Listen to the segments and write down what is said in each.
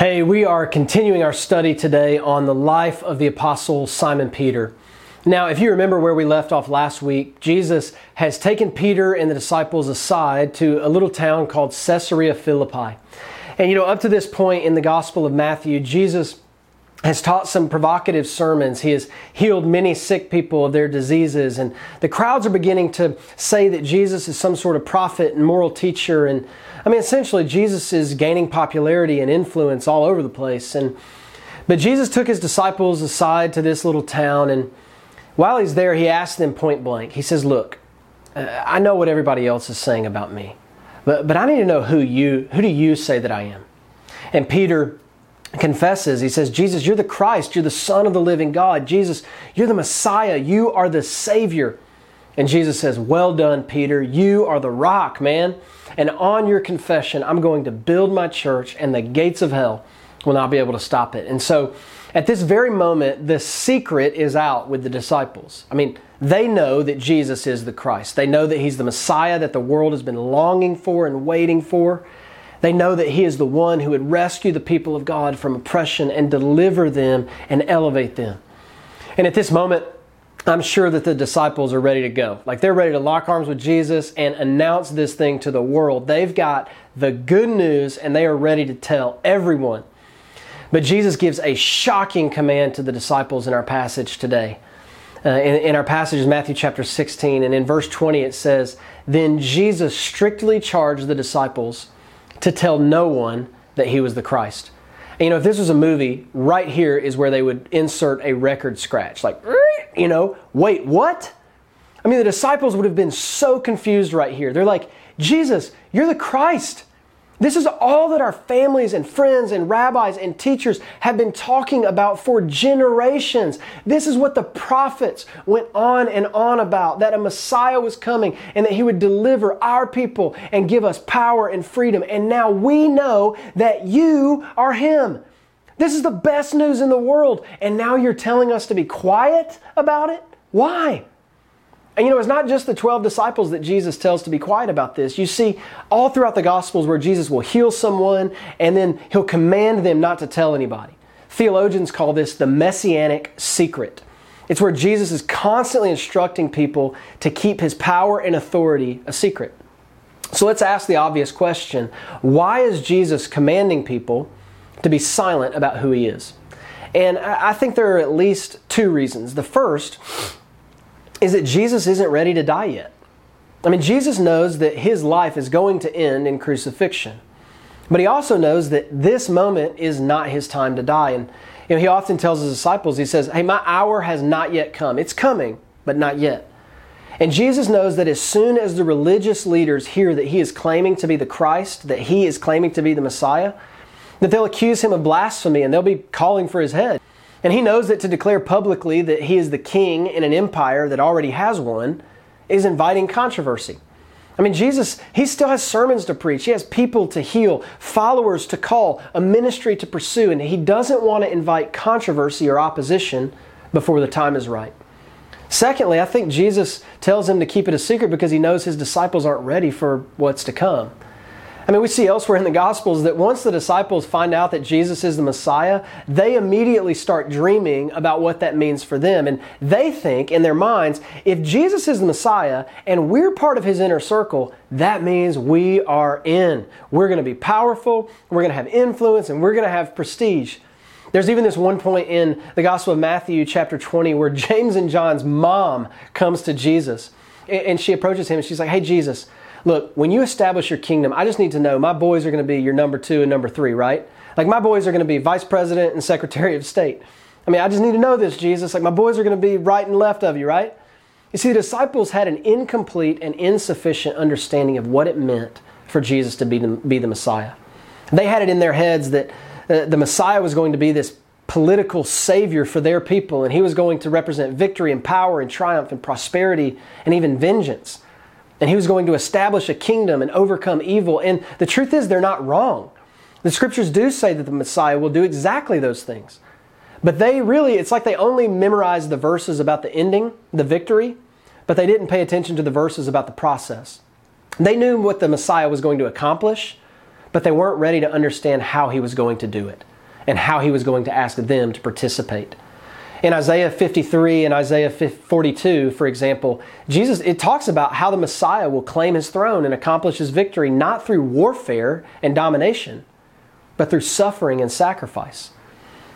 Hey, we are continuing our study today on the life of the Apostle Simon Peter. Now, if you remember where we left off last week, Jesus has taken Peter and the disciples aside to a little town called Caesarea Philippi. And you know, up to this point in the Gospel of Matthew, Jesus has taught some provocative sermons. He has healed many sick people of their diseases. And the crowds are beginning to say that Jesus is some sort of prophet and moral teacher. And I mean, essentially, Jesus is gaining popularity and influence all over the place. And but Jesus took his disciples aside to this little town, and while he's there, he asked them point blank. He says, "Look, uh, I know what everybody else is saying about me, but but I need to know who you who do you say that I am?" And Peter confesses, he says, Jesus, you're the Christ, you're the Son of the living God. Jesus, you're the Messiah, you are the Savior. And Jesus says, Well done, Peter, you are the rock, man. And on your confession, I'm going to build my church, and the gates of hell will not be able to stop it. And so, at this very moment, the secret is out with the disciples. I mean, they know that Jesus is the Christ. They know that He's the Messiah that the world has been longing for and waiting for. They know that He is the one who would rescue the people of God from oppression and deliver them and elevate them. And at this moment, I'm sure that the disciples are ready to go. Like they're ready to lock arms with Jesus and announce this thing to the world. They've got the good news and they are ready to tell everyone. But Jesus gives a shocking command to the disciples in our passage today. Uh, in, in our passage is Matthew chapter 16, and in verse 20 it says, Then Jesus strictly charged the disciples to tell no one that he was the Christ. And, you know, if this was a movie, right here is where they would insert a record scratch. Like, you know, wait, what? I mean, the disciples would have been so confused right here. They're like, Jesus, you're the Christ. This is all that our families and friends and rabbis and teachers have been talking about for generations. This is what the prophets went on and on about that a Messiah was coming and that he would deliver our people and give us power and freedom. And now we know that you are him. This is the best news in the world. And now you're telling us to be quiet about it? Why? And you know, it's not just the 12 disciples that Jesus tells to be quiet about this. You see all throughout the Gospels where Jesus will heal someone and then he'll command them not to tell anybody. Theologians call this the messianic secret. It's where Jesus is constantly instructing people to keep his power and authority a secret. So let's ask the obvious question why is Jesus commanding people to be silent about who he is? And I think there are at least two reasons. The first is that Jesus isn't ready to die yet. I mean, Jesus knows that his life is going to end in crucifixion. But he also knows that this moment is not his time to die. And you know, he often tells his disciples, he says, Hey, my hour has not yet come. It's coming, but not yet. And Jesus knows that as soon as the religious leaders hear that he is claiming to be the Christ, that he is claiming to be the Messiah, that they'll accuse him of blasphemy and they'll be calling for his head. And he knows that to declare publicly that he is the king in an empire that already has one is inviting controversy. I mean, Jesus, he still has sermons to preach. He has people to heal, followers to call, a ministry to pursue, and he doesn't want to invite controversy or opposition before the time is right. Secondly, I think Jesus tells him to keep it a secret because he knows his disciples aren't ready for what's to come. I mean, we see elsewhere in the Gospels that once the disciples find out that Jesus is the Messiah, they immediately start dreaming about what that means for them. And they think in their minds, if Jesus is the Messiah and we're part of his inner circle, that means we are in. We're going to be powerful, we're going to have influence, and we're going to have prestige. There's even this one point in the Gospel of Matthew, chapter 20, where James and John's mom comes to Jesus. And she approaches him and she's like, Hey, Jesus, look, when you establish your kingdom, I just need to know my boys are going to be your number two and number three, right? Like my boys are going to be vice president and secretary of state. I mean, I just need to know this, Jesus. Like my boys are going to be right and left of you, right? You see, the disciples had an incomplete and insufficient understanding of what it meant for Jesus to be the, be the Messiah. They had it in their heads that uh, the Messiah was going to be this political savior for their people, and he was going to represent victory and power and triumph and prosperity and even vengeance and he was going to establish a kingdom and overcome evil. And the truth is, they're not wrong. The scriptures do say that the Messiah will do exactly those things. But they really, it's like they only memorized the verses about the ending, the victory, but they didn't pay attention to the verses about the process. They knew what the Messiah was going to accomplish, but they weren't ready to understand how he was going to do it. and how he was going to ask them to participate. In Isaiah 53 and Isaiah 42, for example, Jesus it talks about how the Messiah will claim his throne and accomplish his victory not through warfare and domination, but through suffering and sacrifice.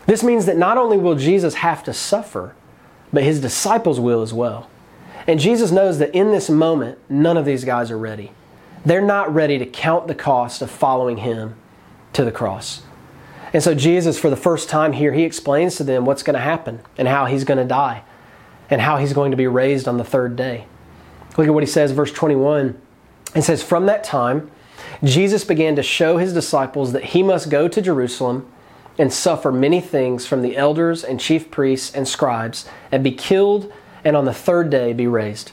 This means that not only will Jesus have to suffer, but his disciples will as well. And Jesus knows that in this moment, none of these guys are ready. They're not ready to count the cost of following him to the cross. And so, Jesus, for the first time here, he explains to them what's going to happen and how he's going to die and how he's going to be raised on the third day. Look at what he says, verse 21. It says, From that time, Jesus began to show his disciples that he must go to Jerusalem and suffer many things from the elders and chief priests and scribes and be killed and on the third day be raised.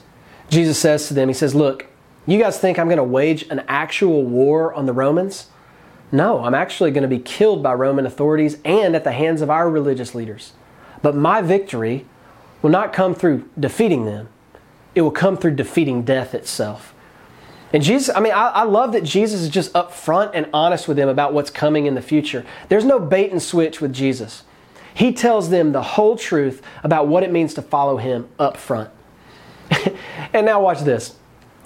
Jesus says to them, He says, Look, you guys think I'm going to wage an actual war on the Romans? No, I'm actually going to be killed by Roman authorities and at the hands of our religious leaders. But my victory will not come through defeating them, it will come through defeating death itself. And Jesus, I mean, I, I, love that Jesus is just upfront and honest with them about what's coming in the future. There's no bait and switch with Jesus. He tells them the whole truth about what it means to follow him up front. and now watch this.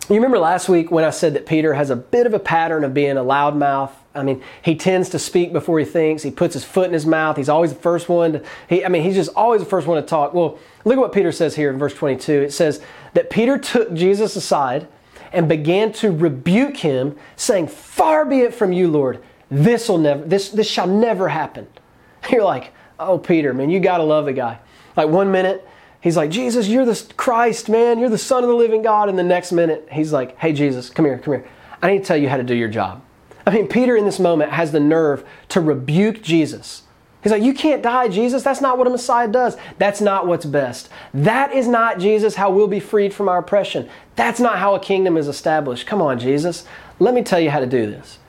You remember last week when I said that Peter has a bit of a pattern of being a loudmouth? I mean, he tends to speak before he thinks. He puts his foot in his mouth. He's always the first one. To, he, I mean, he's just always the first one to talk. Well, look at what Peter says here in verse 22. It says that Peter took Jesus aside and began to rebuke him, saying, Far be it from you, Lord. This will never, this, this shall never happen. You're like, oh, Peter, man, you got to love the guy. Like one minute, he's like, Jesus, you're the Christ, man. You're the Son of the living God. And the next minute, he's like, hey, Jesus, come here, come here. I need to tell you how to do your job. I mean, Peter in this moment has the nerve to rebuke Jesus. He's like, You can't die, Jesus. That's not what a Messiah does. That's not what's best. That is not, Jesus, how we'll be freed from our oppression. That's not how a kingdom is established. Come on, Jesus. Let me tell you how to do this.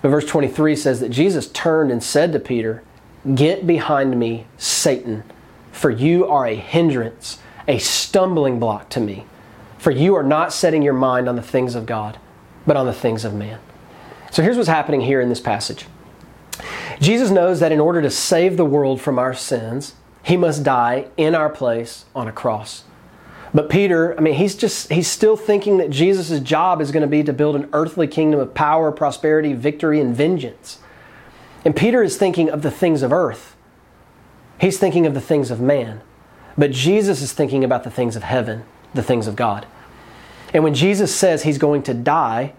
But verse 23 says that Jesus turned and said to Peter, Get behind me, Satan, for you are a hindrance, a stumbling block to me. For you are not setting your mind on the things of God, but on the things of man. So here's what's happening here in this passage Jesus knows that in order to save the world from our sins, he must die in our place on a cross. But Peter, I mean, he's just, he's still thinking that Jesus' job is going to be to build an earthly kingdom of power, prosperity, victory, and vengeance. And Peter is thinking of the things of earth. He's thinking of the things of man. But Jesus is thinking about the things of heaven, the things of God. And when Jesus says he's going to die,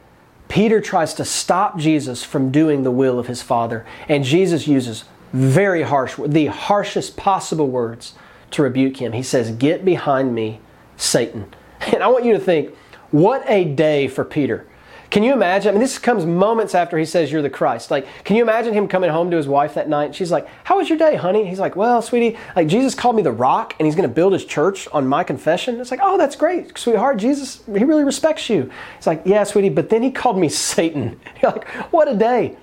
Peter tries to stop Jesus from doing the will of his Father. And Jesus uses very harsh, the harshest possible words to rebuke him. He says, Get behind me, Satan. And I want you to think, what a day for Peter. Can you imagine? I mean, this comes moments after he says, You're the Christ. Like, can you imagine him coming home to his wife that night? She's like, How was your day, honey? He's like, Well, sweetie, like, Jesus called me the rock and he's going to build his church on my confession. It's like, Oh, that's great, sweetheart. Jesus, he really respects you. It's like, Yeah, sweetie, but then he called me Satan. You're like, What a day.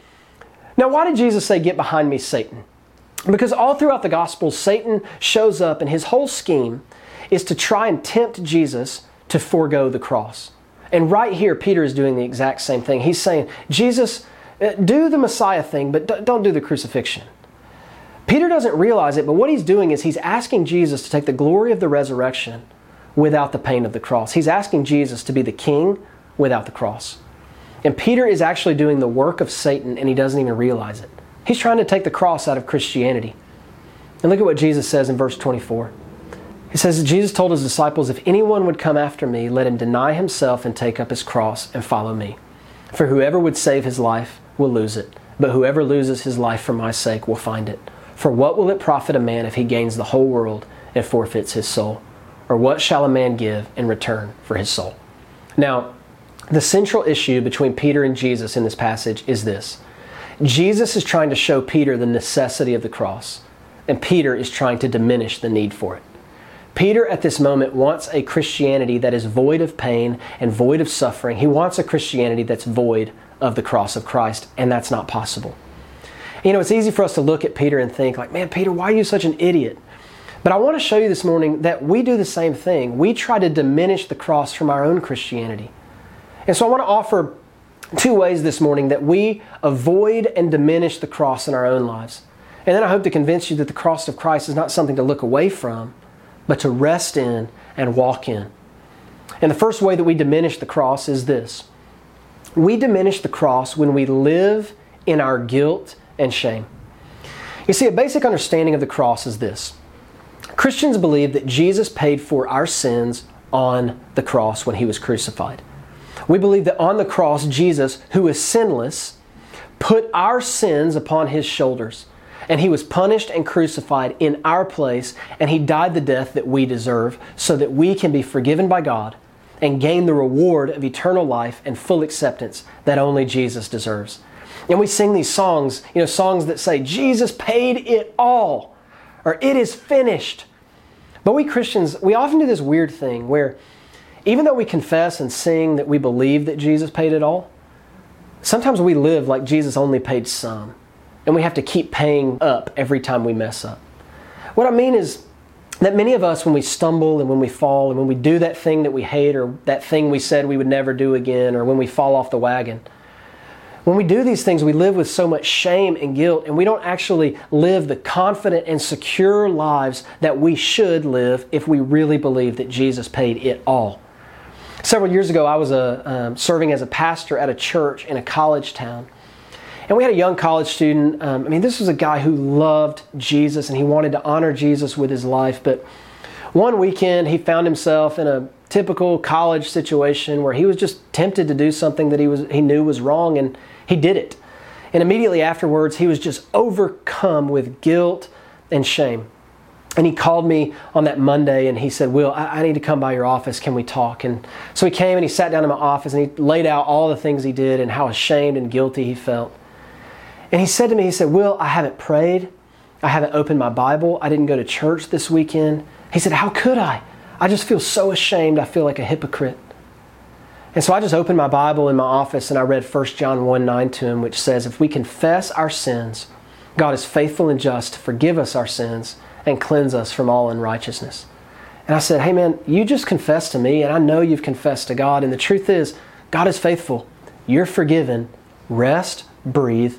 Now, why did Jesus say, Get behind me, Satan? Because all throughout the Gospels, Satan shows up and his whole scheme is to try and tempt Jesus to forego the cross. And right here, Peter is doing the exact same thing. He's saying, Jesus, uh, do the Messiah thing, but don't do the crucifixion. Peter doesn't realize it, but what he's doing is he's asking Jesus to take the glory of the resurrection without the pain of the cross. He's asking Jesus to be the king without the cross. And Peter is actually doing the work of Satan, and he doesn't even realize it. He's trying to take the cross out of Christianity. And look at what Jesus says in verse 24. He says, Jesus told his disciples, If anyone would come after me, let him deny himself and take up his cross and follow me. For whoever would save his life will lose it, but whoever loses his life for my sake will find it. For what will it profit a man if he gains the whole world and forfeits his soul? Or what shall a man give in return for his soul? Now, the central issue between Peter and Jesus in this passage is this Jesus is trying to show Peter the necessity of the cross, and Peter is trying to diminish the need for it. Peter, at this moment, wants a Christianity that is void of pain and void of suffering. He wants a Christianity that's void of the cross of Christ, and that's not possible. You know, it's easy for us to look at Peter and think, like, man, Peter, why are you such an idiot? But I want to show you this morning that we do the same thing. We try to diminish the cross from our own Christianity. And so I want to offer two ways this morning that we avoid and diminish the cross in our own lives. And then I hope to convince you that the cross of Christ is not something to look away from, but to rest in and walk in. And the first way that we diminish the cross is this we diminish the cross when we live in our guilt and shame. You see, a basic understanding of the cross is this Christians believe that Jesus paid for our sins on the cross when he was crucified. We believe that on the cross, Jesus, who is sinless, put our sins upon his shoulders. And he was punished and crucified in our place, and he died the death that we deserve so that we can be forgiven by God and gain the reward of eternal life and full acceptance that only Jesus deserves. And we sing these songs, you know, songs that say, Jesus paid it all, or it is finished. But we Christians, we often do this weird thing where even though we confess and sing that we believe that Jesus paid it all, sometimes we live like Jesus only paid some, and we have to keep paying up every time we mess up. What I mean is, that many of us, when we stumble and when we fall and when we do that thing that we hate or that thing we said we would never do again or when we fall off the wagon, when we do these things, we live with so much shame and guilt, and we don't actually live the confident and secure lives that we should live if we really believe that Jesus paid it all. Several years ago, I was a, um, serving as a pastor at a church in a college town. And we had a young college student. Um, I mean, this was a guy who loved Jesus and he wanted to honor Jesus with his life. But one weekend, he found himself in a typical college situation where he was just tempted to do something that he was he knew was wrong, and he did it. And immediately afterwards, he was just overcome with guilt and shame. And he called me on that Monday and he said, Will, I, I, need to come by your office. Can we talk? And so he came and he sat down in my office and he laid out all the things he did and how ashamed and guilty he felt. And he said to me, he said, Will, I haven't prayed. I haven't opened my Bible. I didn't go to church this weekend. He said, How could I? I just feel so ashamed. I feel like a hypocrite. And so I just opened my Bible in my office and I read 1 John 1 9 to him, which says, If we confess our sins, God is faithful and just to forgive us our sins and cleanse us from all unrighteousness. And I said, Hey man, you just confessed to me, and I know you've confessed to God. And the truth is, God is faithful. You're forgiven. Rest, breathe,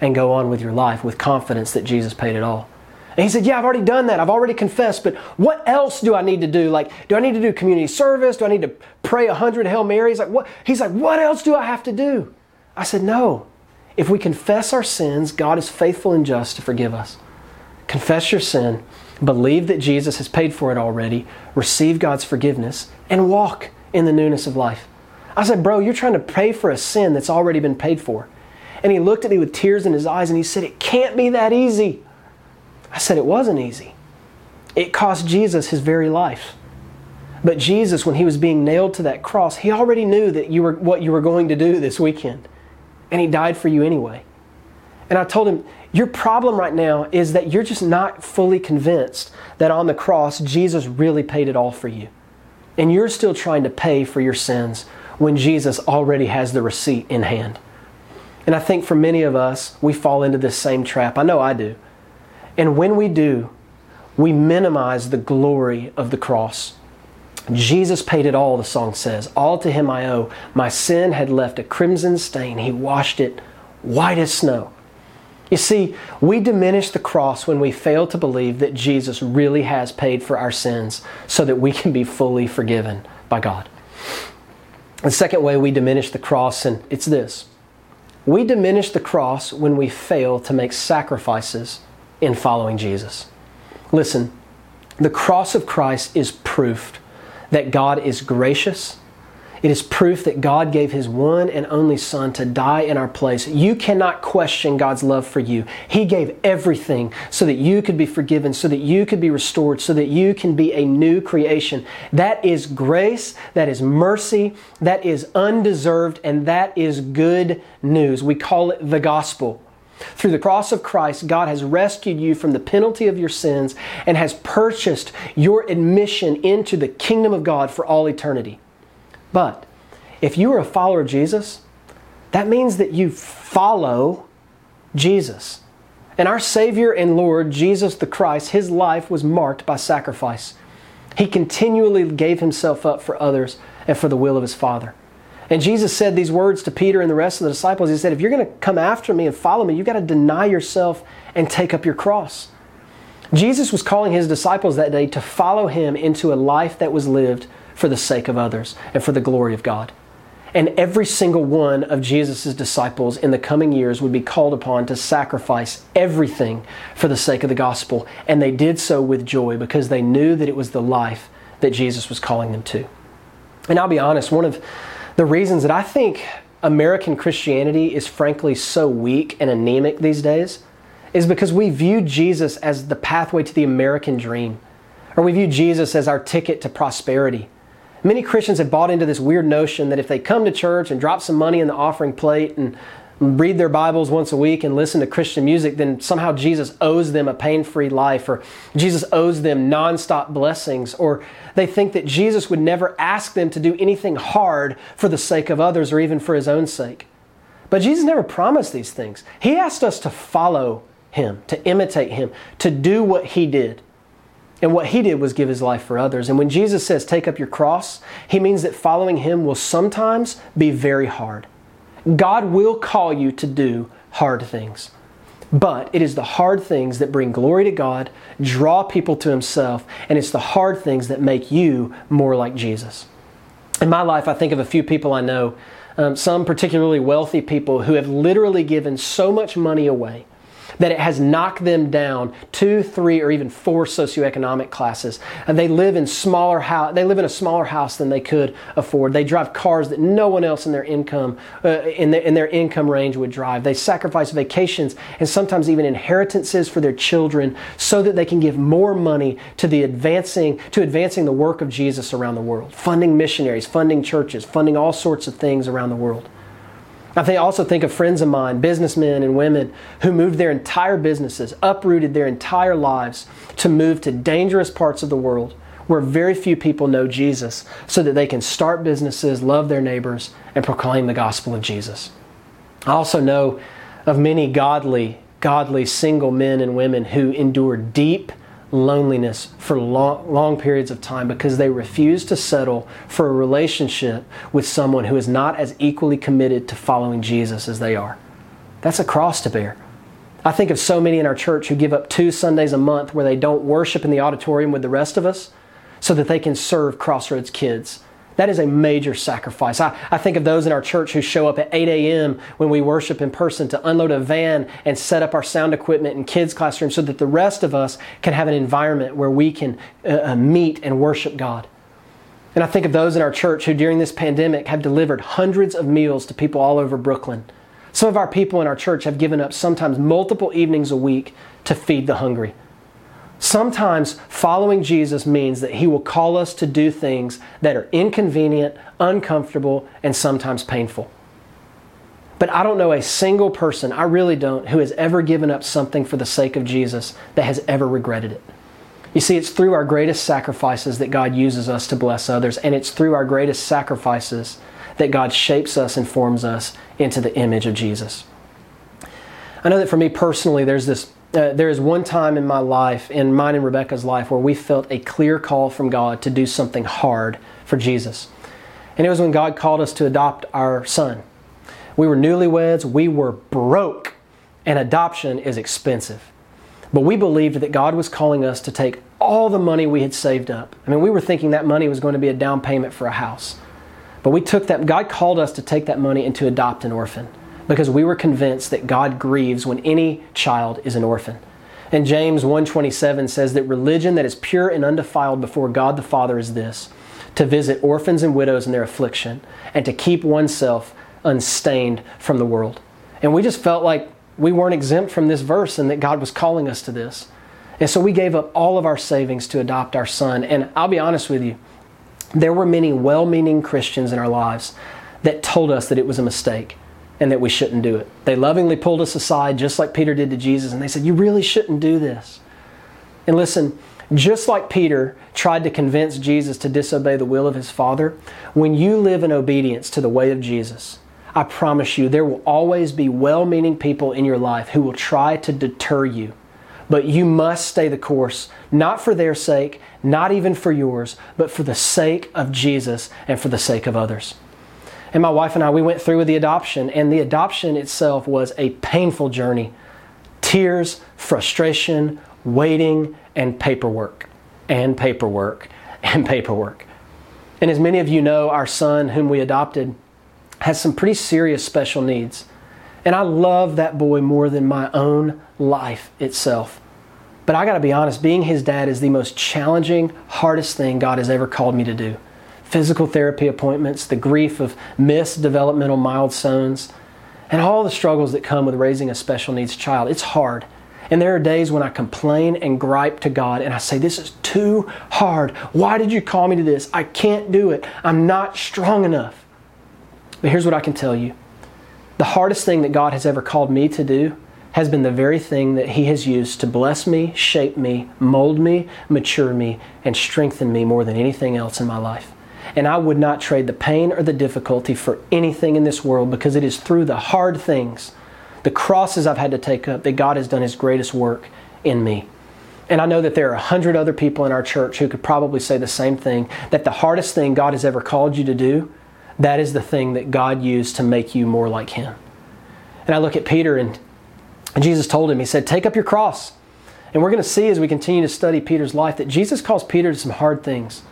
and go on with your life with confidence that Jesus paid it all. And he said, Yeah, I've already done that. I've already confessed, but what else do I need to do? Like, do I need to do community service? Do I need to pray a hundred Hail Marys? Like, what? He's like, What else do I have to do? I said, No. If we confess our sins, God is faithful and just to forgive us. Confess your sin, believe that Jesus has paid for it already, receive God's forgiveness, and walk in the newness of life. I said, Bro, you're trying to pay for a sin that's already been paid for. And he looked at me with tears in his eyes and he said, It can't be that easy. I said, It wasn't easy. It cost Jesus his very life. But Jesus, when he was being nailed to that cross, he already knew that you were what you were going to do this weekend. And he died for you anyway. And I told him, Your problem right now is that you're just not fully convinced that on the cross, Jesus really paid it all for you. And you're still trying to pay for your sins when Jesus already has the receipt in hand. And I think for many of us, we fall into this same trap. I know I do. And when we do, we minimize the glory of the cross. Jesus paid it all, the song says. All to him I owe. My sin had left a crimson stain. He washed it white as snow. You see, we diminish the cross when we fail to believe that Jesus really has paid for our sins so that we can be fully forgiven by God. The second way we diminish the cross, and it's this we diminish the cross when we fail to make sacrifices in following Jesus. Listen, the cross of Christ is proof that God is gracious. It is proof that God gave His one and only Son to die in our place. You cannot question God's love for you. He gave everything so that you could be forgiven, so that you could be restored, so that you can be a new creation. That is grace, that is mercy, that is undeserved, and that is good news. We call it the gospel. Through the cross of Christ, God has rescued you from the penalty of your sins and has purchased your admission into the kingdom of God for all eternity. But if you are a follower of Jesus, that means that you follow Jesus. And our Savior and Lord, Jesus the Christ, his life was marked by sacrifice. He continually gave himself up for others and for the will of his Father. And Jesus said these words to Peter and the rest of the disciples. He said, If you're going to come after me and follow me, you've got to deny yourself and take up your cross. Jesus was calling his disciples that day to follow him into a life that was lived for the sake of others and for the glory of God. And every single one of Jesus' disciples in the coming years would be called upon to sacrifice everything for the sake of the gospel. And they did so with joy because they knew that it was the life that Jesus was calling them to. And I'll be honest, one of the reasons that I think American Christianity is frankly so weak and anemic these days is because we view Jesus as the pathway to the American dream, or we view Jesus as our ticket to prosperity. Many Christians have bought into this weird notion that if they come to church and drop some money in the offering plate and read their Bibles once a week and listen to Christian music, then somehow Jesus owes them a pain free life, or Jesus owes them nonstop blessings, or they think that Jesus would never ask them to do anything hard for the sake of others or even for his own sake. But Jesus never promised these things. He asked us to follow him, to imitate him, to do what he did. And what he did was give his life for others. And when Jesus says, take up your cross, he means that following him will sometimes be very hard. God will call you to do hard things. But it is the hard things that bring glory to God, draw people to Himself, and it's the hard things that make you more like Jesus. In my life, I think of a few people I know, um, some particularly wealthy people who have literally given so much money away that it has knocked them down two, three, or even four socioeconomic classes. And they live in smaller house. They live in a smaller house than they could afford. They drive cars that no one else in their income uh, in, in their income range would drive. They sacrifice vacations and sometimes even inheritances for their children so that they can give more money to the advancing to advancing the work of Jesus around the world, funding missionaries, funding churches, funding all sorts of things around the world. I think also think of friends of mine, businessmen and women, who moved their entire businesses, uprooted their entire lives to move to dangerous parts of the world where very few people know Jesus so that they can start businesses, love their neighbors, and proclaim the gospel of Jesus. I also know of many godly, godly single men and women who endure deep loneliness for long, long periods of time because they refuse to settle for a relationship with someone who is not as equally committed to following Jesus as they are. That's a cross to bear. I think of so many in our church who give up two Sundays a month where they don't worship in the auditorium with the rest of us so that they can serve Crossroads kids that is a major sacrifice. I, I think of those in our church who show up at 8 a.m. when we worship in person to unload a van and set up our sound equipment in kids' classrooms so that the rest of us can have an environment where we can uh, uh, meet and worship God. And I think of those in our church who during this pandemic have delivered hundreds of meals to people all over Brooklyn. Some of our people in our church have given up sometimes multiple evenings a week to feed the hungry. Sometimes following Jesus means that He will call us to do things that are inconvenient, uncomfortable, and sometimes painful. But I don't know a single person, I really don't, who has ever given up something for the sake of Jesus that has ever regretted it. You see, it's through our greatest sacrifices that God uses us to bless others, and it's through our greatest sacrifices that God shapes us and forms us into the image of Jesus. I know that for me personally, there's this uh, there is one time in my life, in mine and Rebecca's life, where we felt a clear call from God to do something hard for Jesus. And it was when God called us to adopt our son. We were newlyweds, we were broke, and adoption is expensive. But we believed that God was calling us to take all the money we had saved up. I mean, we were thinking that money was going to be a down payment for a house. But we took that, God called us to take that money and to adopt an orphan because we were convinced that God grieves when any child is an orphan. And James 1:27 says that religion that is pure and undefiled before God the Father is this: to visit orphans and widows in their affliction and to keep oneself unstained from the world. And we just felt like we weren't exempt from this verse and that God was calling us to this. And so we gave up all of our savings to adopt our son. And I'll be honest with you, there were many well meaning Christians in our lives that told us that it was a mistake and that we shouldn't do it. They lovingly pulled us aside, just like Peter did to Jesus, and they said, You really shouldn't do this. And listen, just like Peter tried to convince Jesus to disobey the will of his Father, when you live in obedience to the way of Jesus, I promise you, there will always be well meaning people in your life who will try to deter you. But you must stay the course, not for their sake, not even for yours, but for the sake of Jesus and for the sake of others. And my wife and I, we went through with the adoption, and the adoption itself was a painful journey. Tears, frustration, waiting, and paperwork, and paperwork, and paperwork. And as many of you know, our son, whom we adopted, has some pretty serious special needs. And I love that boy more than my own life itself. But I got to be honest, being his dad is the most challenging, hardest thing God has ever called me to do. Physical therapy appointments, the grief of missed developmental milestones, and all the struggles that come with raising a special needs child. It's hard. And there are days when I complain and gripe to God and I say, This is too hard. Why did you call me to this? I can't do it. I'm not strong enough. But here's what I can tell you the hardest thing that God has ever called me to do has been the very thing that He has used to bless me, shape me, mold me, mature me, and strengthen me more than anything else in my life. And I would not trade the pain or the difficulty for anything in this world because it is through the hard things, the crosses I've had to take up, that God has done His greatest work in me. And I know that there are a hundred other people in our church who could probably say the same thing that the hardest thing God has ever called you to do, that is the thing that God used to make you more like Him. And I look at Peter and Jesus told him, He said, Take up your cross. And we're going to see as we continue to study Peter's life that Jesus calls Peter to some hard things.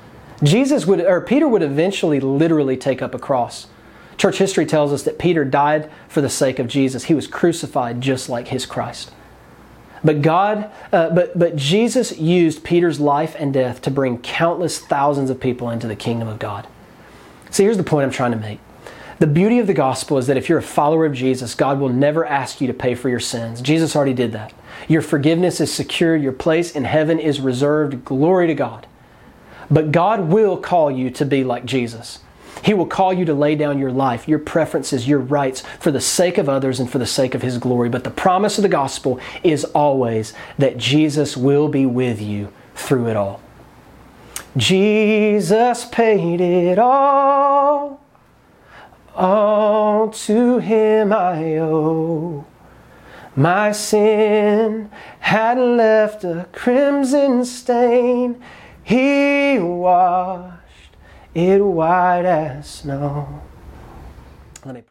Jesus would, or Peter would eventually literally take up a cross. Church history tells us that Peter died for the sake of Jesus. He was crucified just like his Christ. But God, uh, but, but Jesus used Peter's life and death to bring countless thousands of people into the kingdom of God. See, here's the point I'm trying to make. The beauty of the gospel is that if you're a follower of Jesus, God will never ask you to pay for your sins. Jesus already did that. Your forgiveness is secured, your place in heaven is reserved. Glory to God. But God will call you to be like Jesus. He will call you to lay down your life, your preferences, your rights for the sake of others and for the sake of His glory. But the promise of the gospel is always that Jesus will be with you through it all. Jesus paid it all. All to him I owe. My sin had left a crimson stain. He washed it white as snow. Let me pray.